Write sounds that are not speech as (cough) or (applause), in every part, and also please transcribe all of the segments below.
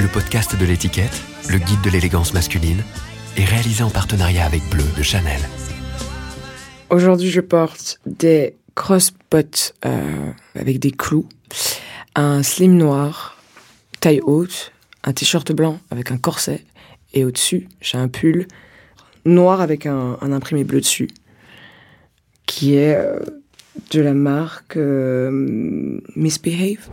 Le podcast de l'étiquette, le guide de l'élégance masculine, est réalisé en partenariat avec Bleu de Chanel. Aujourd'hui, je porte des crossbots euh, avec des clous, un slim noir, taille haute, un t-shirt blanc avec un corset, et au-dessus, j'ai un pull noir avec un, imprimé bleu dessus, qui est euh, de la marque euh, Misbehave.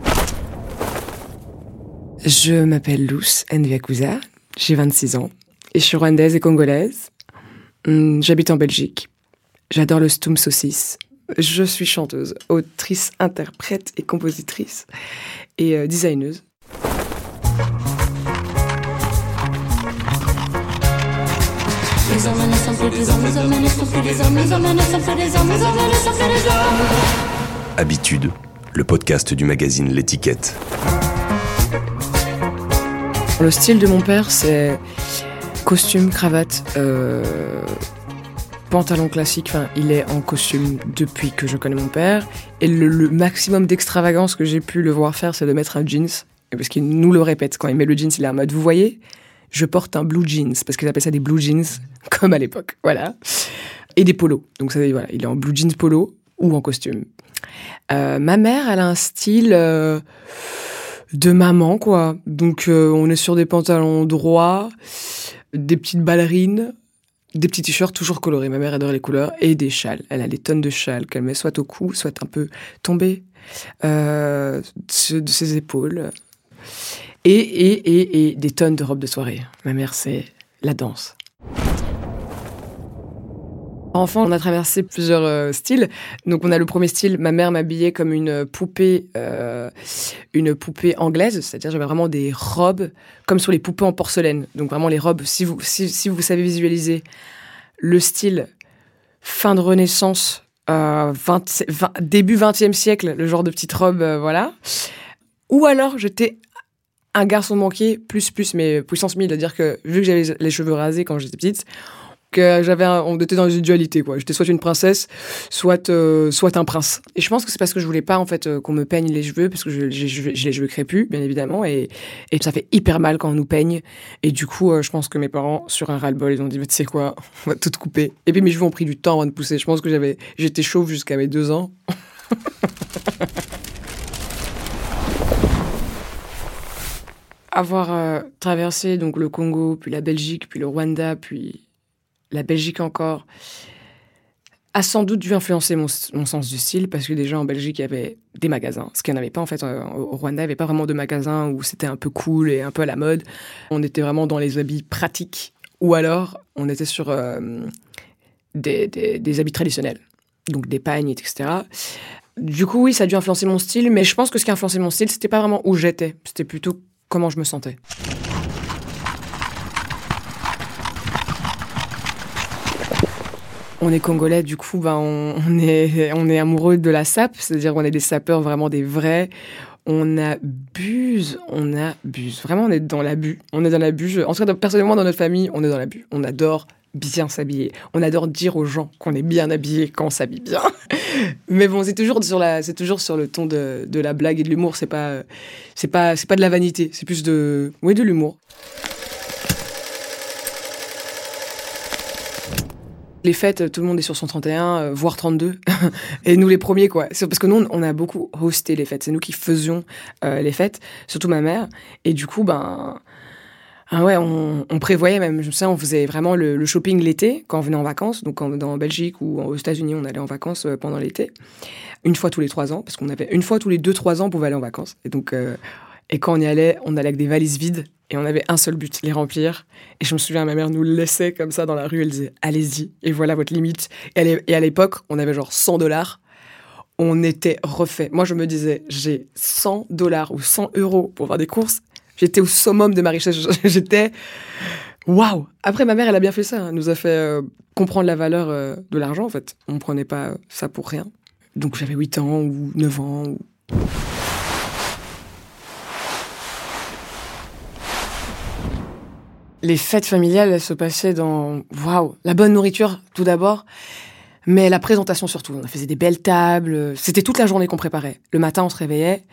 Je m'appelle Luz Nviakuza, j'ai 26 ans, et je suis rwandaise et congolaise. Hum, j'habite en Belgique. J'adore le stum saucisse. Je suis chanteuse, autrice, interprète et compositrice et euh, designeuse. Habitude, le podcast du magazine L'étiquette. Le style de mon père, c'est costume, cravate, euh, pantalon classique. Enfin, il est en costume depuis que je connais mon père. Et le, maximum d'extravagance que j'ai pu le voir faire, c'est de mettre un jeans. Parce qu'il nous le répète, quand il met le jeans, il est en mode, vous voyez, je porte un blue jeans, parce qu'ils appellent ça des blue jeans, (laughs) comme à l'époque. Voilà. Et des polos. Donc, ça, voilà, il est en blue jeans polo ou en costume. Euh, ma mère, elle a un style... Euh, de maman, quoi. Donc, euh, on est sur des pantalons droits, des petites ballerines, des petits t-shirts toujours colorés. Ma mère adore les couleurs et des châles. Elle a des tonnes de châles qu'elle met soit au cou, soit un peu tombés euh, de ses épaules. Et, et, et, et des tonnes de robes de soirée. Ma mère, c'est la danse. Enfant, on a traversé plusieurs euh, styles. Donc, on a le premier style. Ma mère m'habillait comme une poupée, euh, une poupée anglaise, c'est-à-dire j'avais vraiment des robes comme sur les poupées en porcelaine. Donc, vraiment les robes. Si vous, si, vous savez visualiser le style fin de Renaissance, euh, début 20e siècle, le genre de petite robe, voilà. Ou alors, j'étais un garçon manqué, plus, plus, mais puissance 1000, c'est-à-dire que vu que j'avais les cheveux rasés quand j'étais petite, j'avais on était dans une dualité quoi. J'étais soit une princesse soit euh, soit un prince. Et je pense que c'est parce que je voulais pas en fait euh, qu'on me peigne les cheveux parce que j'ai les cheveux crépus bien évidemment et, et ça fait hyper mal quand on nous peigne. Et du coup euh, je pense que mes parents sur un ras-le-bol ils ont dit tu sais quoi on va tout couper. Et puis mes cheveux ont pris du temps avant de pousser. Je pense que j'avais j'étais chauve jusqu'à mes deux ans. (laughs) Avoir traversé donc le Congo, puis la Belgique, puis le Rwanda, puis la Belgique encore, a sans doute dû influencer mon, sens du style parce que déjà en Belgique il y avait des magasins, ce qu'il n'y en avait pas en fait euh, au Rwanda, il n'y avait pas vraiment de magasins où c'était un peu cool et un peu à la mode. On était vraiment dans les habits pratiques ou alors on était sur euh, des, habits traditionnels, donc des pagnes, etc. Du coup oui ça a dû influencer mon style, mais je pense que ce qui a influencé mon style c'était pas vraiment où j'étais, c'était plutôt comment je me sentais. On est congolais, du coup, ben, on, est, on est amoureux de la sape, c'est-à-dire qu'on est des sapeurs vraiment des vrais. On abuse, on abuse. Vraiment, on est dans l'abus. On est dans l'abus. En tout personnellement, dans notre famille, on est dans l'abus. On adore bien s'habiller. On adore dire aux gens qu'on est bien habillé quand on s'habille bien. (laughs) Mais bon, c'est toujours sur la, c'est toujours sur le ton de, de la blague et de l'humour. C'est pas, c'est pas, c'est pas de la vanité. C'est plus de, oui, de l'humour. Les fêtes, tout le monde est sur son 31, euh, voire 32. (laughs) et nous les premiers, quoi. Parce que nous, on a beaucoup hosté les fêtes. C'est nous qui faisions euh, les fêtes, surtout ma mère. Et du coup, ben... Ah ouais, on, prévoyait même, je sais, on faisait vraiment le, shopping l'été quand on venait en vacances. Donc en, en Belgique ou aux États-Unis, on allait en vacances euh, pendant l'été. Une fois tous les trois ans, parce qu'on avait une fois tous les deux, trois ans, on pouvait aller en vacances. Et donc, et quand on y allait, on allait avec des valises vides et on avait un seul but, les remplir. Et je me souviens, ma mère nous laissait comme ça dans la rue. Elle disait, allez-y, et voilà votre limite. Et à l'époque, on avait genre 100 dollars. On était refait. Moi, je me disais, j'ai 100 dollars ou 100 euros pour faire des courses. J'étais au summum de ma richesse. (laughs) J'étais, waouh. Après, ma mère, elle a bien fait ça. Elle nous a fait euh, comprendre la valeur euh, de l'argent, en fait. On ne prenait pas ça pour rien. Donc, j'avais 8 ans ou 9 ans. Ou... les fêtes familiales, elles se passaient dans waouh, la bonne nourriture tout d'abord. Mais la présentation surtout, on faisait des belles tables. C'était toute la journée qu'on préparait. Le matin, on se réveillait,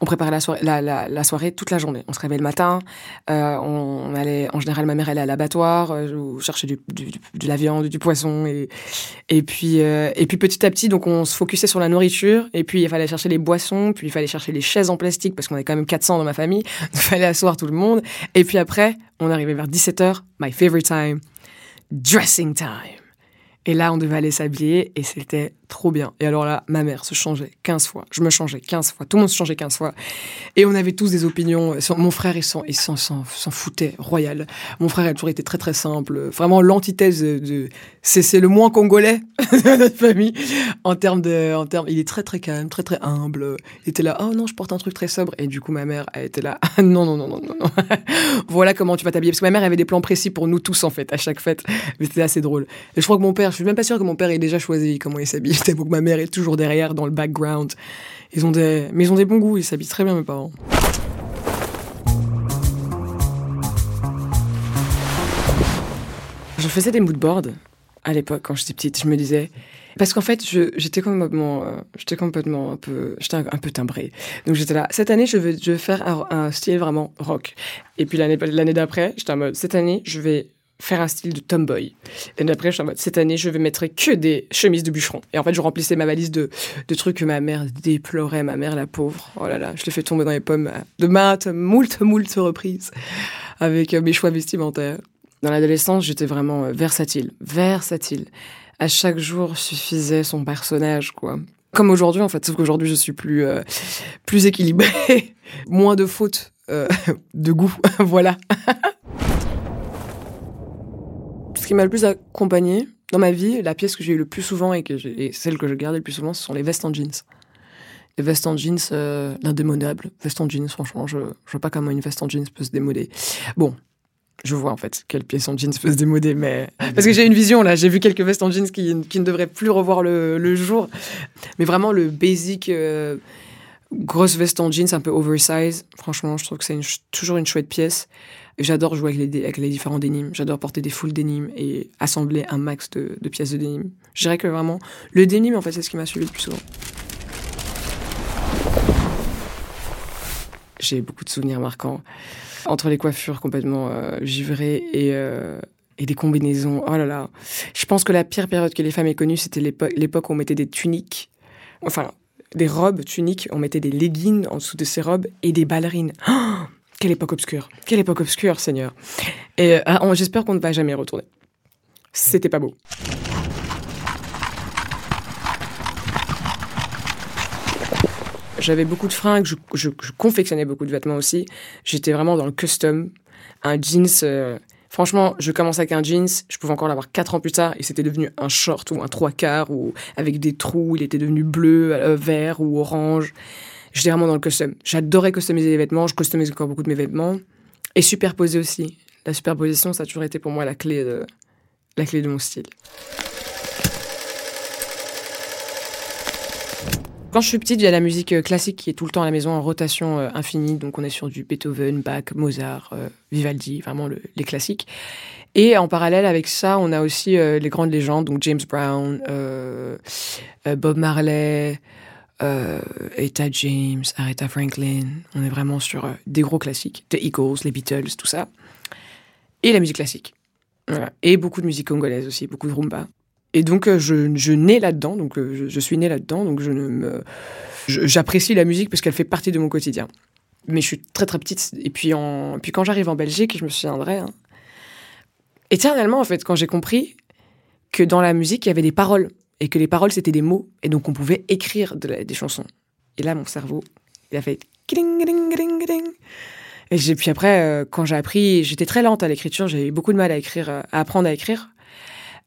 on préparait la soirée, toute la journée. On se réveillait le matin, euh, on, allait, en général, ma mère allait à l'abattoir, euh, chercher de la viande, du poisson, et puis euh, et puis petit à petit, donc on se focusait sur la nourriture, et puis il fallait chercher les boissons, puis il fallait chercher les chaises en plastique parce qu'on est quand même 400 dans ma famille, (laughs) il fallait asseoir tout le monde, et puis après, on arrivait vers 17 h my favorite time, dressing time. Et là, on devait aller s'habiller et c'était trop bien. Et alors là, ma mère se changeait 15 fois. Je me changeais 15 fois. Tout le monde se changeait 15 fois. Et on avait tous des opinions. Mon frère, il s'en, foutait, royal. Mon frère, il a toujours été très, très simple. Vraiment l'antithèse de. C'est, le moins congolais (laughs) de notre famille. En termes de. En termes, il est très, très calme, très, très humble. Il était là, oh non, je porte un truc très sobre. Et du coup, ma mère, elle était là, (laughs) non, non, non, non, non, non. (laughs) voilà comment tu vas t'habiller. Parce que ma mère avait des plans précis pour nous tous, en fait, à chaque fête. Mais c'était assez drôle. Et je crois que mon père, je suis même pas sûr que mon père ait déjà choisi comment il s'habille. C'était pour que ma mère est toujours derrière dans le background. Ils ont des, mais ils ont des bons goûts. Ils s'habillent très bien mes parents. Je faisais des moodboards à l'époque quand j'étais petite. Je me disais parce qu'en fait, j'étais complètement, euh, j'étais complètement un peu, j'étais un, peu timbrée. Donc j'étais là. Cette année, je vais, je vais faire un, un style vraiment rock. Et puis l'année, l'année d'après, j'étais en mode. Cette année, je vais faire un style de tomboy. Et après, je suis en mode, cette année, je vais mettre que des chemises de bûcheron. Et en fait, je remplissais ma valise de, de trucs que ma mère déplorait, ma mère, la pauvre. Oh là là, je l'ai fait tomber dans les pommes de maintes, moult, moult reprises avec euh, mes choix vestimentaires. Dans l'adolescence, j'étais vraiment euh, versatile, versatile. À chaque jour suffisait son personnage, quoi. Comme aujourd'hui, en fait, sauf qu'aujourd'hui, je suis plus, euh, plus équilibrée, (laughs) moins de fautes, (laughs) de goût, (laughs) voilà. Ce qui m'a le plus accompagné dans ma vie, la pièce que j'ai eu le plus souvent et, que celle que je gardais le plus souvent, ce sont les vestes en jeans. Les vestes en jeans, euh, l'indémodable. Veste en jeans, franchement, je, je vois pas comment une veste en jeans peut se démoder. Bon, je vois en fait quelle pièce en jeans peut se démoder, mais parce que j'ai une vision là, j'ai vu quelques vestes en jeans qui, qui ne devraient plus revoir le, le, jour. Mais vraiment le basic euh, grosse veste en jeans un peu oversize, franchement, je trouve que c'est toujours une chouette pièce. J'adore jouer avec les, différents dénimes. J'adore porter des full dénimes et assembler un max de, pièces de dénime. Je dirais que vraiment, le dénime, en fait, c'est ce qui m'a suivi le plus souvent. J'ai beaucoup de souvenirs marquants. Entre les coiffures complètement euh, givrées et, euh, et des combinaisons. Oh là là. Je pense que la pire période que les femmes aient connue, c'était l'époque où on mettait des tuniques. Enfin, des robes tuniques, on mettait des leggings en dessous de ces robes et des ballerines. Oh quelle époque obscure. Quelle époque obscure, Seigneur. Et euh, j'espère qu'on ne va jamais retourner. C'était pas beau. J'avais beaucoup de fringues, je, confectionnais beaucoup de vêtements aussi. J'étais vraiment dans le custom. Un jeans, euh, franchement, je commençais avec un jeans, je pouvais encore l'avoir quatre ans plus tard et c'était devenu un short ou un trois quarts ou avec des trous, il était devenu bleu, euh, vert ou orange. J'étais vraiment dans le custom. J'adorais customiser les vêtements, je customise encore beaucoup de mes vêtements. Et superposer aussi. La superposition, ça a toujours été pour moi la clé de, la clé de mon style. Quand je suis petite, il y a la musique euh, classique qui est tout le temps à la maison en rotation euh, infinie. Donc on est sur du Beethoven, Bach, Mozart, euh, Vivaldi, vraiment les classiques. Et en parallèle avec ça, on a aussi les grandes légendes, donc James Brown, Bob Marley, euh, Etta James, Aretha Franklin. On est vraiment sur euh, des gros classiques. The Eagles, les Beatles, tout ça. Et la musique classique. Et beaucoup de musique congolaise aussi, beaucoup de rumba. Et donc, euh, je, je nais là-dedans, donc je, suis né là-dedans, donc je me, j'apprécie la musique parce qu'elle fait partie de mon quotidien. Mais je suis très très petite. Et puis, en, puis quand j'arrive en Belgique, je me souviendrai, hein, éternellement en fait, quand j'ai compris que dans la musique, il y avait des paroles et que les paroles c'était des mots et donc on pouvait écrire des chansons. Et là, mon cerveau, il a fait et j'ai puis après, euh, quand j'ai appris, j'étais très lente à l'écriture, j'avais beaucoup de mal à écrire, euh, à apprendre à écrire.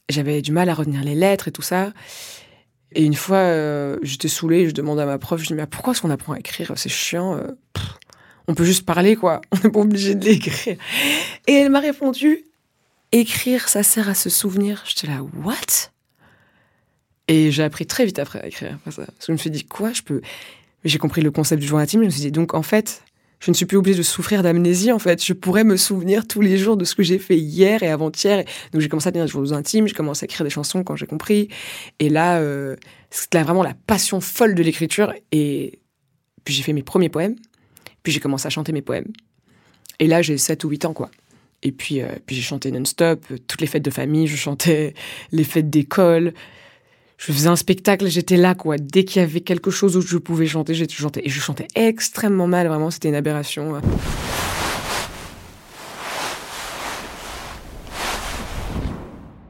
J'avais du mal à retenir les lettres et tout ça. Et une fois, euh, j'étais saoulée, je demandais à ma prof, je dis mais pourquoi est-ce qu'on apprend à écrire? C'est chiant. on peut juste parler quoi. (laughs) On n'est pas obligé de l'écrire. Et elle m'a répondu écrire, ça sert à se souvenir. J'étais là what? Et j'ai appris très vite après à écrire. Parce que je me suis dit, quoi, je peux. J'ai compris le concept du journal intime. Je me suis dit, donc en fait, je ne suis plus obligée de souffrir d'amnésie en fait. Je pourrais me souvenir tous les jours de ce que j'ai fait hier et avant-hier. Donc j'ai commencé à tenir des choses intimes, j'ai commencé à écrire des chansons quand j'ai compris. Et là, euh, c'était vraiment la passion folle de l'écriture. Et puis j'ai fait mes premiers poèmes. Puis j'ai commencé à chanter mes poèmes. Et là, j'ai 7 ou 8 ans quoi. Et puis, euh, puis j'ai chanté non-stop, toutes les fêtes de famille, je chantais les fêtes d'école, je faisais un spectacle, j'étais là, quoi. Dès qu'il y avait quelque chose où je pouvais chanter, j'ai chanté. Et je chantais extrêmement mal, vraiment, c'était une aberration. (laughs)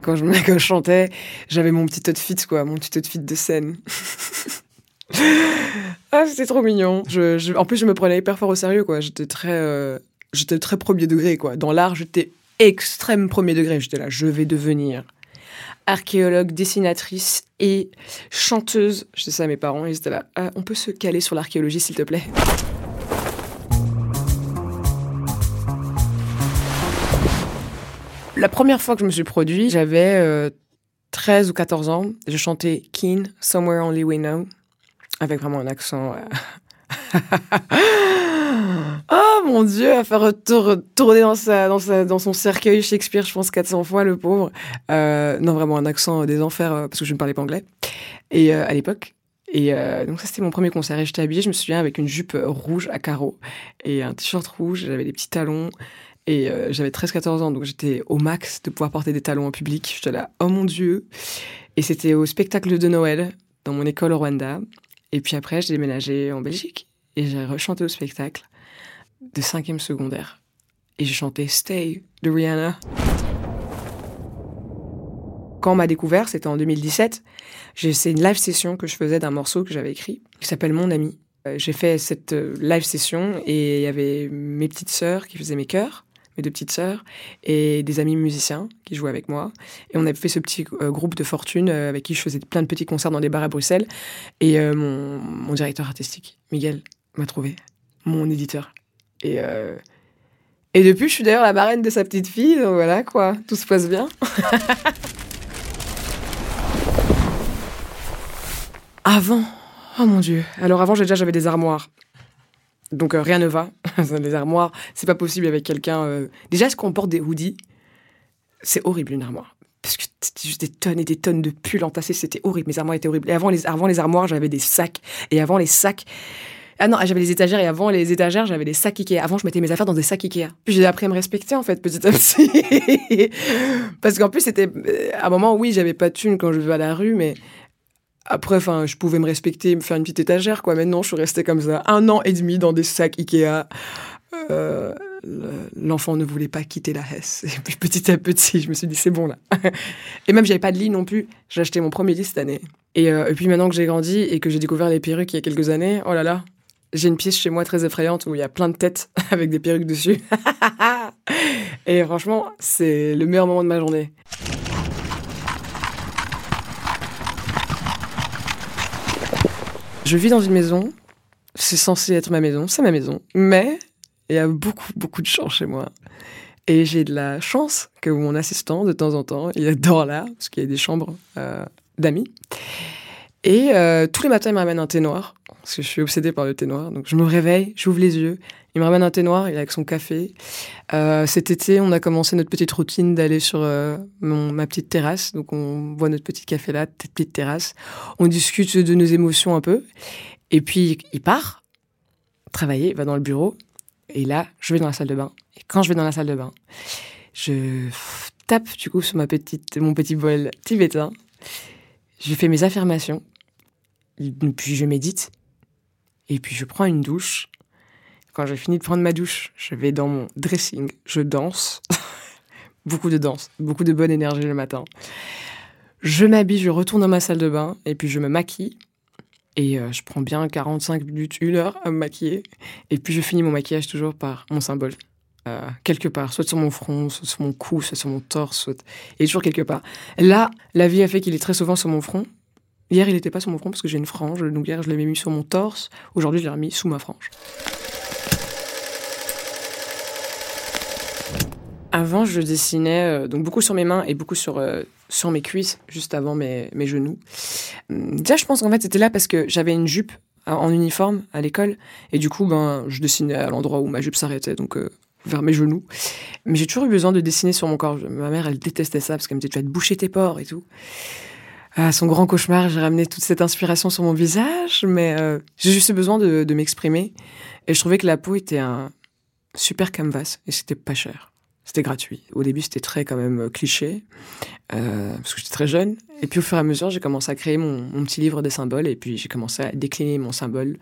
Quand je, chantais, j'avais mon petit outfit, quoi, mon petit outfit de scène. (laughs) ah, c'était trop mignon. Je, en plus, je me prenais hyper fort au sérieux, quoi. J'étais très, euh, j'étais très premier degré, quoi. Dans l'art, j'étais extrême premier degré. J'étais là, je vais devenir archéologue, dessinatrice et chanteuse. Je sais ça à mes parents, ils étaient là. Ah, on peut se caler sur l'archéologie, s'il te plaît La première fois que je me suis produit, j'avais 13 euh, ou 14 ans. Je chantais Keen, Somewhere Only We Know, avec vraiment un accent. Euh, (laughs) Oh mon Dieu, à faire tourner dans, son cercueil Shakespeare, je pense 400 fois, le pauvre. Euh, non, vraiment un accent des enfers, euh, parce que je ne parlais pas anglais. Et euh, à l'époque. Et donc ça, c'était mon premier concert. Et j'étais habillée, je me souviens, avec une jupe rouge à carreaux et un t-shirt rouge. J'avais des petits talons. Et j'avais 13-14 ans, donc j'étais au max de pouvoir porter des talons en public. J'étais là, oh mon Dieu. Et c'était au spectacle de Noël, dans mon école au Rwanda. Et puis après, j'ai déménagé en Belgique. Et j'ai rechanté au spectacle de cinquième secondaire. Et j'ai chanté Stay de Rihanna. Quand on m'a découvert, c'était en 2017, c'est une live session que je faisais d'un morceau que j'avais écrit, qui s'appelle Mon ami. Euh, j'ai fait cette euh, live session et il y avait mes petites sœurs qui faisaient mes chœurs, mes deux petites sœurs, et des amis musiciens qui jouaient avec moi. Et on avait fait ce petit euh, groupe de fortune avec qui je faisais plein de petits concerts dans des bars à Bruxelles. Et mon, mon directeur artistique, Miguel, m'a trouvé, mon éditeur. Et, euh, et depuis, je suis d'ailleurs la marraine de sa petite fille, donc voilà quoi, tout se passe bien. (laughs) avant, oh mon dieu. Alors avant, déjà, j'avais des armoires. Donc euh, rien ne va. (laughs) les armoires, c'est pas possible avec quelqu'un. Euh, déjà, est-ce qu'on porte des hoodies? C'est horrible une armoire. Parce que c'était juste des tonnes et des tonnes de pulls entassés, c'était horrible. Mes armoires étaient horribles. Et avant les, avant les armoires, j'avais des sacs. Et avant les sacs, ah non, j'avais les étagères et avant les étagères, j'avais des sacs Ikea. Avant, je mettais mes affaires dans des sacs Ikea. Puis j'ai appris à me respecter en fait petit à petit. (laughs) Parce qu'en plus, c'était euh, à un moment, oui, j'avais pas de thunes quand je vivais à la rue, mais après, enfin, je pouvais me respecter, me faire une petite étagère, quoi. Maintenant, je suis restée comme ça, un an et demi dans des sacs Ikea. Euh, l'enfant ne voulait pas quitter la Hesse. Et puis petit à petit, je me suis dit, c'est bon là. (laughs) et même, j'avais pas de lit non plus. J'ai acheté mon premier lit cette année. Et, euh, et puis maintenant que j'ai grandi et que j'ai découvert les perruques il y a quelques années, oh là là, j'ai une pièce chez moi très effrayante où il y a plein de têtes (laughs) avec des perruques dessus. (laughs) et franchement, c'est le meilleur moment de ma journée. Je vis dans une maison. C'est censé être ma maison, c'est ma maison. Mais il y a beaucoup, beaucoup de chance chez moi. Et j'ai de la chance que mon assistant, de temps en temps, il dort là, parce qu'il y a des chambres euh, d'amis. Et euh, tous les matins, il me ramène un thé noir, parce que je suis obsédée par le thé noir. Donc je me réveille, j'ouvre les yeux, il me ramène un thé noir, il est avec son café. Euh, cet été, on a commencé notre petite routine d'aller sur euh, ma petite terrasse. Donc on voit notre petit café là, cette petite terrasse. On discute de nos émotions un peu. Et puis il part travailler, il va dans le bureau. Et là, je vais dans la salle de bain. Et quand je vais dans la salle de bain, je tape du coup sur ma petite, mon petit bol tibétain je fais mes affirmations, puis je médite, et puis je prends une douche. Quand j'ai fini de prendre ma douche, je vais dans mon dressing, je danse, (laughs) beaucoup de danse, beaucoup de bonne énergie le matin. Je m'habille, je retourne dans ma salle de bain, et puis je me maquille. Et euh, je prends bien 45 minutes, une heure à me maquiller. Et puis je finis mon maquillage toujours par mon symbole. Euh, quelque part, soit sur mon front, soit sur mon cou, soit sur mon torse, soit... est toujours quelque part. Là, la vie a fait qu'il est très souvent sur mon front. Hier, il n'était pas sur mon front parce que j'ai une frange, donc hier, je l'avais mis sur mon torse. Aujourd'hui, je l'ai remis sous ma frange. Avant, je dessinais euh, donc beaucoup sur mes mains et beaucoup sur, euh, sur mes cuisses, juste avant mes, mes genoux. Hum, déjà, je pense qu'en fait, c'était là parce que j'avais une jupe en uniforme à l'école. Et du coup, ben, je dessinais à l'endroit où ma jupe s'arrêtait, donc euh, vers mes genoux. Mais j'ai toujours eu besoin de dessiner sur mon corps. Ma mère, elle détestait ça parce qu'elle me disait, tu vas te boucher tes pores et tout. Son grand cauchemar, j'ai ramené toute cette inspiration sur mon visage, mais euh, j'ai juste besoin de, m'exprimer. Et je trouvais que la peau était un super canvas et c'était pas cher. C'était gratuit. Au début, c'était très quand même euh, cliché, euh, parce que j'étais très jeune. Et puis au fur et à mesure, j'ai commencé à créer mon, petit livre des symboles, et puis j'ai commencé à décliner mon symbole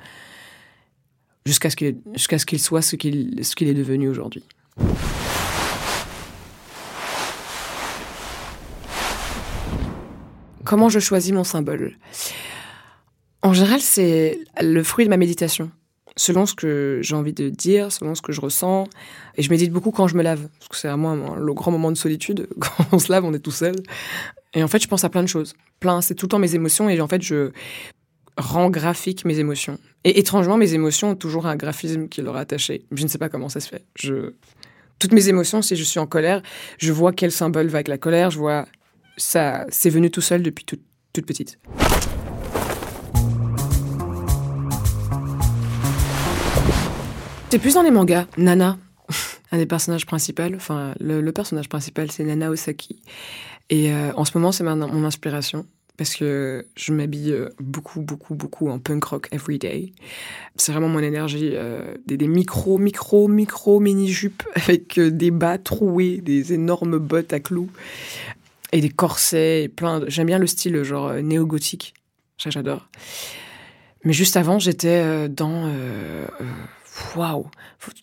jusqu'à ce qu'il soit ce qu'il est devenu aujourd'hui. Comment je choisis mon symbole En général, c'est le fruit de ma méditation selon ce que j'ai envie de dire, selon ce que je ressens. Et je médite beaucoup quand je me lave, parce que c'est vraiment le grand moment de solitude. (laughs) Quand on se lave, on est tout seul. Et en fait, je pense à plein de choses. Plein, c'est tout le temps mes émotions. Et en fait, je rends graphique mes émotions. Et étrangement, mes émotions ont toujours un graphisme qui leur est attaché. Je ne sais pas comment ça se fait. Toutes mes émotions, si je suis en colère, je vois quel symbole va avec la colère. Je vois ça, c'est venu tout seul depuis toute, petite. C'est plus dans les mangas. Nana, (laughs) un des personnages principaux. Enfin, le, personnage principal, c'est Nana Osaki. Et euh, en ce moment, c'est mon inspiration. Parce que je m'habille euh, beaucoup, beaucoup, beaucoup en punk rock every day. C'est vraiment mon énergie. Euh, des, des, micro, micro, micro mini-jupes (laughs) avec des bas troués, des énormes bottes à clous et des corsets. Et plein de... J'aime bien le style genre euh, néo-gothique. Ça, j'adore. Mais juste avant, j'étais dans waouh.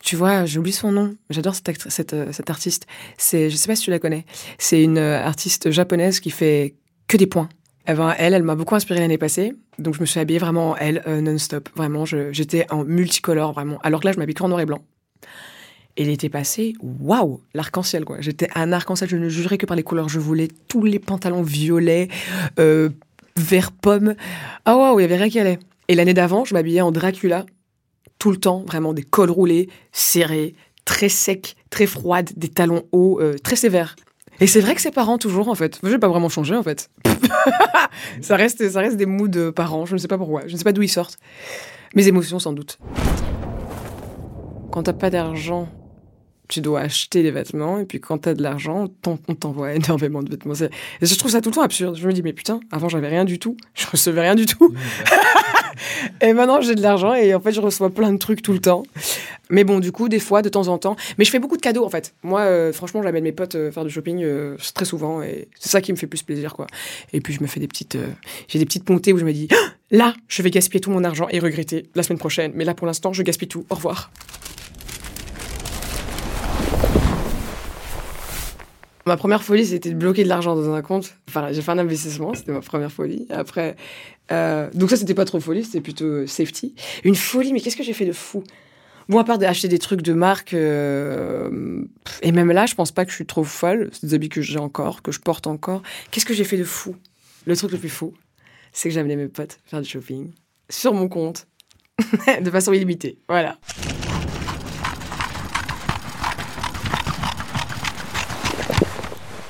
Tu vois j'ai oublié son nom. J'adore cette, cette, artiste. C'est je sais pas si tu la connais. C'est une artiste japonaise qui fait que des points. Ben, elle elle m'a beaucoup inspirée l'année passée. Donc je me suis habillée vraiment en elle euh, non-stop. Vraiment j'étais en multicolore vraiment. Alors que là je m'habille en noir et blanc et l'été passé, waouh, l'arc-en-ciel quoi. J'étais un arc-en-ciel, je ne jugerais que par les couleurs. Je voulais tous les pantalons violets, euh, vert pomme. Ah waouh, il y avait rien qui allait. Et l'année d'avant, je m'habillais en Dracula, tout le temps, vraiment des cols roulés, serrés, très secs, très froides, des talons hauts, euh, très sévères. Et c'est vrai que ses parents toujours en fait. Je vais pas vraiment changer en fait. (laughs) ça reste, ça reste des moods de parents. Je ne sais pas pourquoi. Je ne sais pas d'où ils sortent. Mes émotions sans doute. Quand t'as pas d'argent, tu dois acheter des vêtements et puis quand t'as de l'argent, on t'envoie (laughs) énormément de vêtements. Et je trouve ça tout le temps absurde. Je me dis mais putain, avant j'avais rien du tout, je recevais rien du tout. (laughs) et maintenant, j'ai de l'argent et en fait, je reçois plein de trucs tout le temps. Mais bon, du coup, des fois, de temps en temps. Mais je fais beaucoup de cadeaux en fait. Moi, euh, franchement, j'amène mes potes euh, faire du shopping euh, très souvent et c'est ça qui me fait plus plaisir, quoi. Et puis, je me fais des petites. j'ai des petites pontées où je me dis, ah, (gasps) là, je vais gaspiller tout mon argent et regretter la semaine prochaine. Mais là, pour l'instant, je gaspille tout. Au revoir. Ma première folie, c'était de bloquer de l'argent dans un compte. Enfin, j'ai fait un investissement, c'était ma première folie. Après, euh, donc ça, c'était pas trop folie, c'était plutôt safety. Une folie, mais qu'est-ce que j'ai fait de fou? Bon, à part d'acheter des trucs de marque, euh, et même là, je pense pas que je suis trop folle. C'est des habits que j'ai encore, que je porte encore. Qu'est-ce que j'ai fait de fou? Le truc le plus fou, c'est que j'amenais mes potes faire du shopping sur mon compte, (laughs) de façon illimitée. Voilà.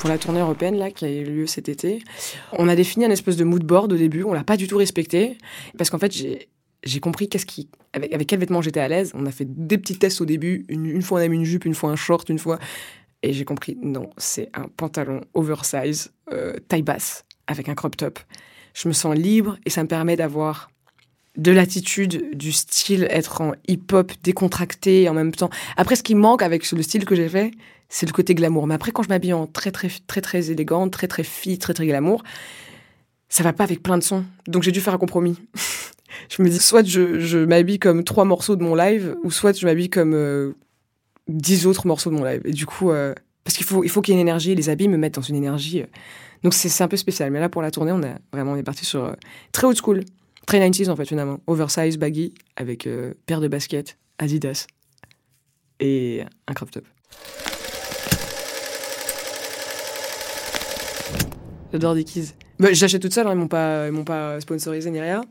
Pour la tournée européenne là qui a eu lieu cet été. On a défini un espèce de mood board au début, on l'a pas du tout respecté parce qu'en fait j'ai compris qu'est-ce qui avec, quel vêtement j'étais à l'aise. On a fait des petits tests au début, une, une fois on a mis une jupe, une fois un short, une fois et j'ai compris non, c'est un pantalon oversize euh, taille basse avec un crop top. Je me sens libre et ça me permet d'avoir de l'attitude, du style, être en hip-hop décontracté en même temps. Après, ce qui manque avec le style que j'ai fait, c'est le côté glamour. Mais après, quand je m'habille en très, très, très, très élégante, très, très fille, très, très glamour, ça va pas avec plein de sons. Donc, j'ai dû faire un compromis. (laughs) je me dis, soit je, je m'habille comme trois morceaux de mon live, ou soit je m'habille comme euh, dix autres morceaux de mon live. Et du coup, euh, parce qu'il faut, il faut qu'il y ait une énergie, les habits me mettent dans une énergie. Euh. Donc, c'est un peu spécial. Mais là, pour la tournée, on a vraiment, on est parti sur euh, très old school. Très 90s en fait finalement. Oversize, baggy, avec euh, paire de baskets, Adidas et un crop top. J'adore Dickies. Bah, J'achète toute seule, hein, ils m'ont pas, m'ont pas sponsorisé ni rien.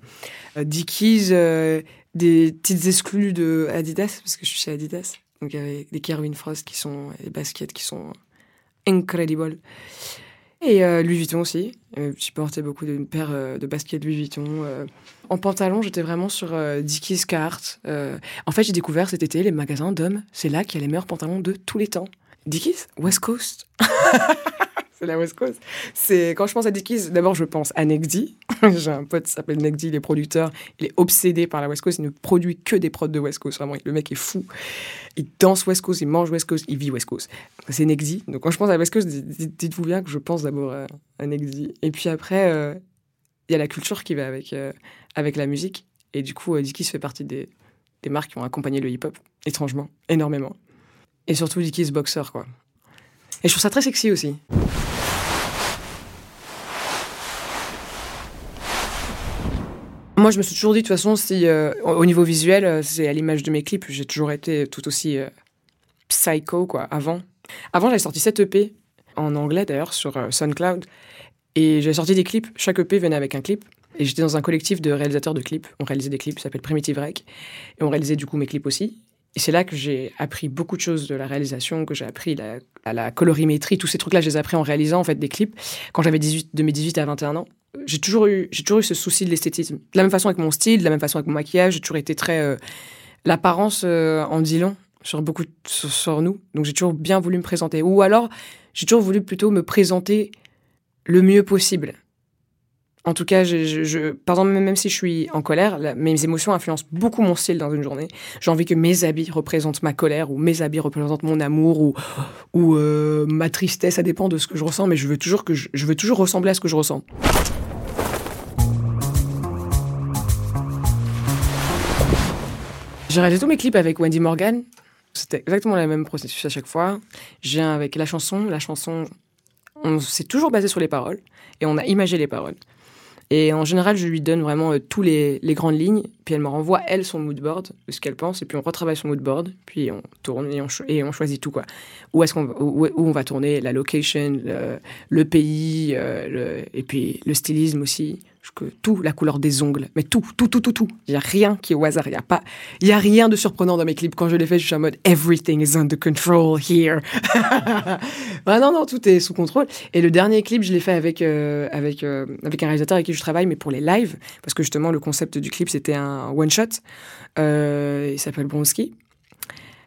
Euh, Dickies, euh, des petites exclus de Adidas parce que je suis chez Adidas. Donc il y avait des Kerwin Frost qui sont des baskets qui sont incredibles. Et euh, Louis Vuitton aussi. Euh, je portais beaucoup d'une paire euh, de baskets Louis Vuitton. euh. En pantalon, j'étais vraiment sur Dickies Cart. En fait, j'ai découvert cet été les magasins d'hommes. C'est là qu'il y a les meilleurs pantalons de tous les temps. Dickies? West Coast? (laughs) c'est la West Coast. C'est quand je pense à Dickies, d'abord je pense à Negdi. (laughs) j'ai un pote qui s'appelle Negdi, il est producteur. Il est obsédé par la West Coast. Il ne produit que des prods de West Coast. Vraiment, le mec est fou. Il danse West Coast, il mange West Coast, il vit West Coast. C'est Nexi. Donc quand je pense à West Coast, dites- dites-vous bien que je pense d'abord à, à. Et puis après, euh, il y a la culture qui va avec, euh, avec la musique. Et du coup, euh, Dickies fait partie des, des marques qui ont accompagné le hip-hop, étrangement, énormément. Et surtout Dickies Boxer, quoi. Et je trouve ça très sexy aussi. Moi, je me suis toujours dit, de toute façon, si euh, au au niveau visuel, euh, c'est à l'image de mes clips, j'ai toujours été tout aussi euh, psycho, quoi, avant. Avant, j'avais sorti 7 EP, en anglais d'ailleurs, sur euh, SoundCloud. Et j'avais sorti des clips. Chaque EP venait avec un clip. Et j'étais dans un collectif de réalisateurs de clips. On réalisait des clips, ça s'appelle Primitive Rec. Et on réalisait du coup mes clips aussi. Et c'est là que j'ai appris beaucoup de choses de la réalisation, que j'ai appris la, à la colorimétrie, tous ces trucs-là, je les ai appris en réalisant en fait des clips quand j'avais 18, de mes 18 à 21 ans. J'ai toujours eu, j'ai toujours eu ce souci de l'esthétisme. De la même façon avec mon style, de la même façon avec mon maquillage, j'ai toujours été très euh, l'apparence euh, en dit long sur beaucoup sur, nous. Donc j'ai toujours bien voulu me présenter. Ou alors j'ai toujours voulu plutôt me présenter le mieux possible. En tout cas, je, par exemple, même si je suis en colère, mes émotions influencent beaucoup mon style dans une journée. J'ai envie que mes habits représentent ma colère ou mes habits représentent mon amour ou, ou euh, ma tristesse. Ça dépend de ce que je ressens, mais je veux toujours que je veux toujours ressembler à ce que je ressens. J'ai réalisé tous mes clips avec Wendy Morgan. C'était exactement le même processus à chaque fois. Viens avec la chanson. La chanson, on s'est toujours basé sur les paroles et on a imagé les paroles. Et en général, je lui donne vraiment euh, tous les, grandes lignes, puis elle me renvoie, elle, son mood board, ce qu'elle pense, et puis on retravaille son mood board, puis on tourne et on, choisit tout, quoi. Où est-ce qu'on où, on va tourner, la location, le, pays, euh, et puis le stylisme aussi, que tout, la couleur des ongles, mais tout, tout, tout, tout, tout. Il n'y a rien qui est au hasard, il n'y a pas, y a rien de surprenant dans mes clips. Quand je les fais, je suis en mode everything is under control here. (laughs) ah non, non, tout est sous contrôle. Et le dernier clip, je l'ai fait avec, euh, avec, euh, avec un réalisateur avec qui je travaille, mais pour les lives, parce que justement, le concept du clip, c'était un one-shot. Euh, il s'appelle Bronski.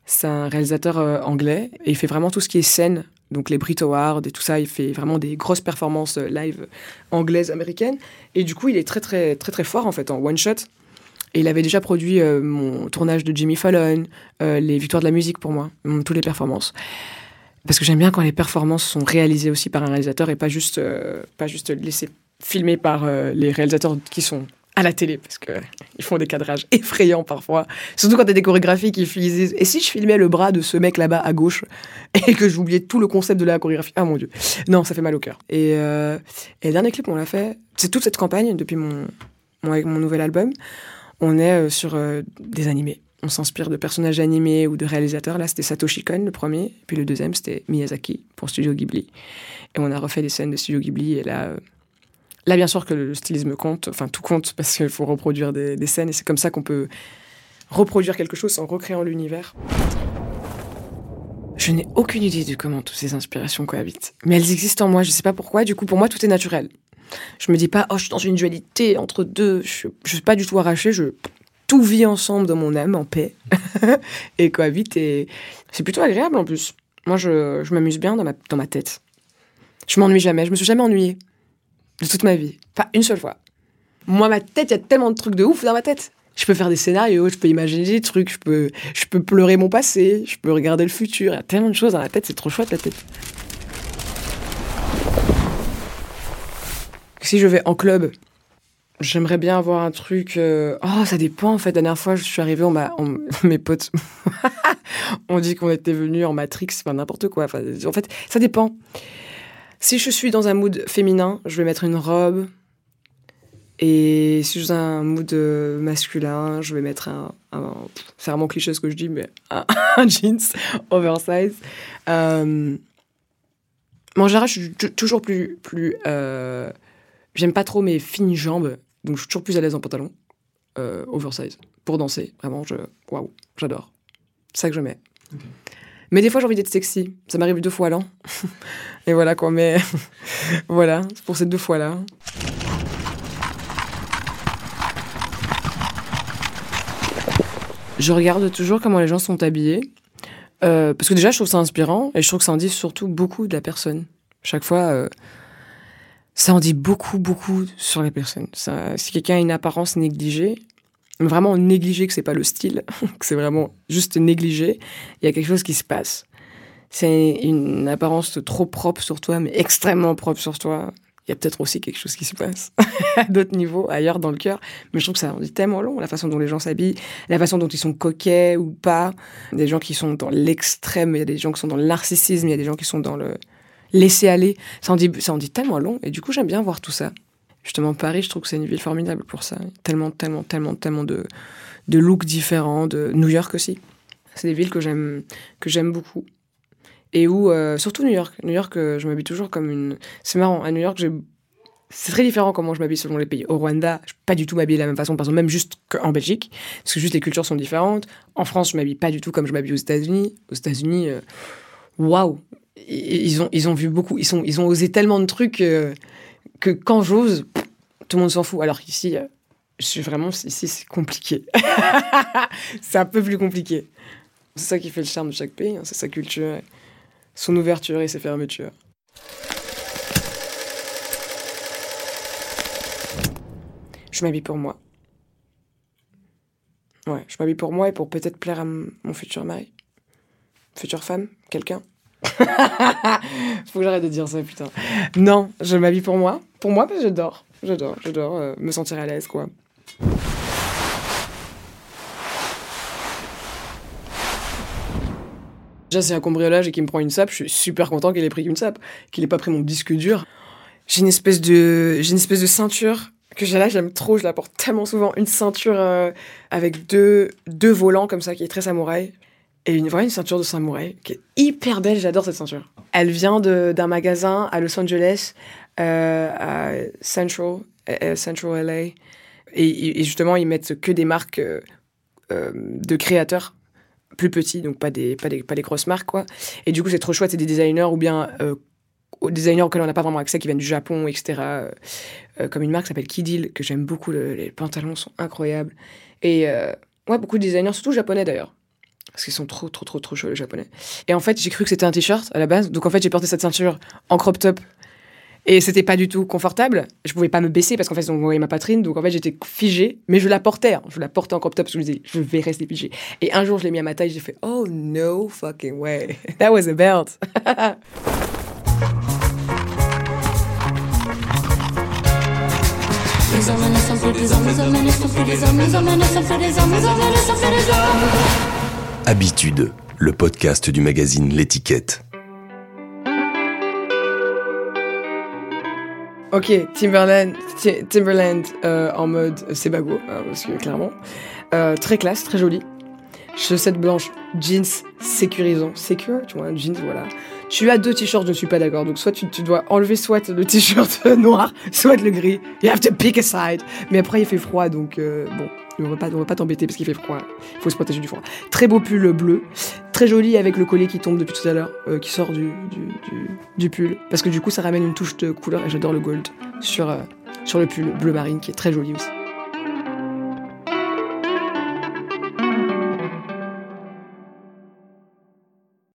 C'est un réalisateur anglais et il fait vraiment tout ce qui est scène, donc les Brit Awards et tout ça. Il fait vraiment des grosses performances euh, live anglaises, américaines. Et du coup, il est très, très, très, très fort en fait en one shot. Et il avait déjà produit euh, mon tournage de Jimmy Fallon, euh, les Victoires de la musique pour moi, toutes les performances. Parce que j'aime bien quand les performances sont réalisées aussi par un réalisateur et pas juste, euh, pas juste laissées filmer par les réalisateurs qui sont à la télé, parce que ils font des cadrages (laughs) effrayants parfois. Surtout quand t'as des chorégraphies qui disent Et si je filmais le bras de ce mec là-bas à gauche (laughs) et que j'oubliais tout le concept de la chorégraphie Ah mon dieu. Non, ça fait mal au cœur. Et, euh, le dernier clip, on l'a fait. C'est toute cette campagne depuis mon, nouvel album. On est euh, sur euh, des animés. On s'inspire de personnages animés ou de réalisateurs. Là, c'était Satoshi Kon, le premier. Puis le deuxième, c'était Miyazaki pour Studio Ghibli. Et on a refait des scènes de Studio Ghibli. Et là, là bien sûr que le stylisme compte. Enfin, tout compte parce qu'il faut reproduire des, scènes. Et c'est comme ça qu'on peut reproduire quelque chose en recréant l'univers. Je n'ai aucune idée de comment toutes ces inspirations cohabitent. Mais elles existent en moi, je sais pas pourquoi. Du coup, pour moi, tout est naturel. Je me dis pas, oh, je suis dans une dualité entre deux. Je, je suis pas du tout arrachée. Je, tout vit ensemble dans mon âme, en paix. (laughs) et cohabite. Et c'est plutôt agréable en plus. Moi, je, je m'amuse bien dans ma, dans ma tête. Je m'ennuie jamais. Je me suis jamais ennuyée. De toute ma vie. Pas une seule fois. Moi, ma tête, il y a tellement de trucs de ouf dans ma tête. Je peux faire des scénarios, je peux imaginer des trucs, je peux, je peux pleurer mon passé, je peux regarder le futur. Il y a tellement de choses dans la tête, c'est trop chouette la tête. Si je vais en club, j'aimerais bien avoir un truc. euh, Oh, ça dépend en fait. La dernière fois, je suis arrivée, on m'a, (laughs) mes potes, (laughs) on dit qu'on était venus en Matrix, enfin n'importe quoi. En fait, ça dépend. Si je suis dans un mood féminin, je vais mettre une robe. Et si je suis dans un mood euh, masculin, je vais mettre un. un- c'est vraiment cliché ce que je dis, mais un, (laughs) jeans oversize. Euh, mais en général, je suis tou- toujours plus. plus euh, J'aime pas trop mes fines jambes, donc je suis toujours plus à l'aise en pantalon euh, oversize pour danser. Vraiment, je. Waouh, j'adore. C'est ça que je mets. Mais des fois, j'ai envie d'être sexy. Ça m'arrive deux fois l'an. Et voilà quoi, mais (laughs) voilà, c'est pour ces deux fois-là. Je regarde toujours comment les gens sont habillés. Euh, parce que déjà, je trouve ça inspirant et je trouve que ça en dit surtout beaucoup de la personne. Chaque fois, euh, ça en dit beaucoup, beaucoup sur la personne. Si quelqu'un a une apparence négligée, vraiment négligée, que c'est pas le style, (laughs) que c'est vraiment juste négligé, il y a quelque chose qui se passe. C'est une apparence trop propre sur toi, mais extrêmement propre sur toi il y a peut-être aussi quelque chose qui se passe (laughs) à d'autres niveaux, ailleurs dans le cœur. Mais je trouve que ça en dit tellement long, la façon dont les gens s'habillent, la façon dont ils sont coquets ou pas. Des gens qui sont dans l'extrême, il y a des gens qui sont dans le narcissisme, il y a des gens qui sont dans le laisser aller. Ça en dit, ça en dit tellement long. Et du coup, j'aime bien voir tout ça. Justement, Paris, je trouve que c'est une ville formidable pour ça. Tellement, tellement, tellement, tellement de, de looks différents. De New York aussi. C'est des villes que j'aime, que j'aime beaucoup et où, euh, surtout New York, New York, euh, je m'habille toujours comme une. C'est marrant, à New York, j'ai c'est très différent comment je m'habille selon les pays. Au Rwanda, je pas du tout m'habiller de la même façon, par exemple, même juste qu'en Belgique, parce que juste les cultures sont différentes. En France, je m'habille pas du tout comme je m'habille aux États-Unis. Aux États-Unis, euh, waouh, ils ont ils ont vu beaucoup, ils sont ils ont osé tellement de trucs que quand j'ose, tout le monde s'en fout. Alors qu'ici, je suis vraiment ici c'est compliqué. (laughs) c'est un peu plus compliqué. C'est ça qui fait le charme de chaque pays, hein, c'est sa culture son ouverture et ses fermetures. Je m'habille pour moi. Ouais, je m'habille pour moi et pour peut-être plaire à mon futur mari. Future femme, quelqu'un. (laughs) Faut que j'arrête de dire ça, putain. Non, je m'habille pour moi. Pour moi, parce que j'adore. J'adore, j'adore euh, me sentir à l'aise, quoi. Déjà, c'est un cambriolage et qu'il me prend une sape, je suis super content qu'il ait pris une sape, qu'il ait pas pris mon disque dur. J'ai une espèce de, j'ai une espèce de ceinture que j'ai là, j'aime trop, je la porte tellement souvent. Une ceinture euh, avec deux, deux volants comme ça, qui est très samouraï. Et une, vraie une ceinture de samouraï qui est hyper belle, j'adore cette ceinture. Elle vient d'un magasin à Los Angeles, euh, à Central, euh, Central LA. Et, justement, ils mettent que des marques de créateurs plus petits, donc pas des, pas des, pas des grosses marques, quoi. Et du coup, c'est trop chouette, c'est des designers ou bien euh, designers auxquels on n'a pas vraiment accès, qui viennent du Japon, etc. Euh, euh, comme une marque s'appelle Kidil, que j'aime beaucoup, les pantalons sont incroyables. Et euh, ouais, beaucoup de designers, surtout japonais d'ailleurs. Parce qu'ils sont trop, trop, trop, trop chauds, les japonais. Et en fait, j'ai cru que c'était un t-shirt à la base. Donc en fait, j'ai porté cette ceinture en crop top et c'était pas du tout confortable. Je pouvais pas me baisser parce qu'en fait, on voyait ma poitrine. Donc en fait, j'étais figée. Mais je la portais. Hein. Je la portais en crop top parce que je me disais, je vais rester figée. Et un jour, je l'ai mis à ma taille. J'ai fait, oh no fucking way. That was a belt. Habitude, le podcast du magazine L'étiquette. Ok, Timberland, Timberland euh, en mode euh, c'est hein, parce que clairement. Euh, très classe, très joli. Chaussettes blanches, jeans sécurisant, secure, tu vois, jeans, voilà. Tu as deux t-shirts, je ne suis pas d'accord. Donc soit tu, tu, dois enlever soit le t-shirt (laughs) noir, soit le gris. You have to pick a side. Mais après il fait froid, donc euh, bon, on va pas, va pas t'embêter parce qu'il fait froid. Il faut se protéger du froid. Très beau pull bleu, très joli avec le collier qui tombe depuis tout à l'heure, euh, qui sort du, pull. Parce que du coup ça ramène une touche de couleur et j'adore le gold sur, euh, sur le pull bleu marine qui est très joli aussi.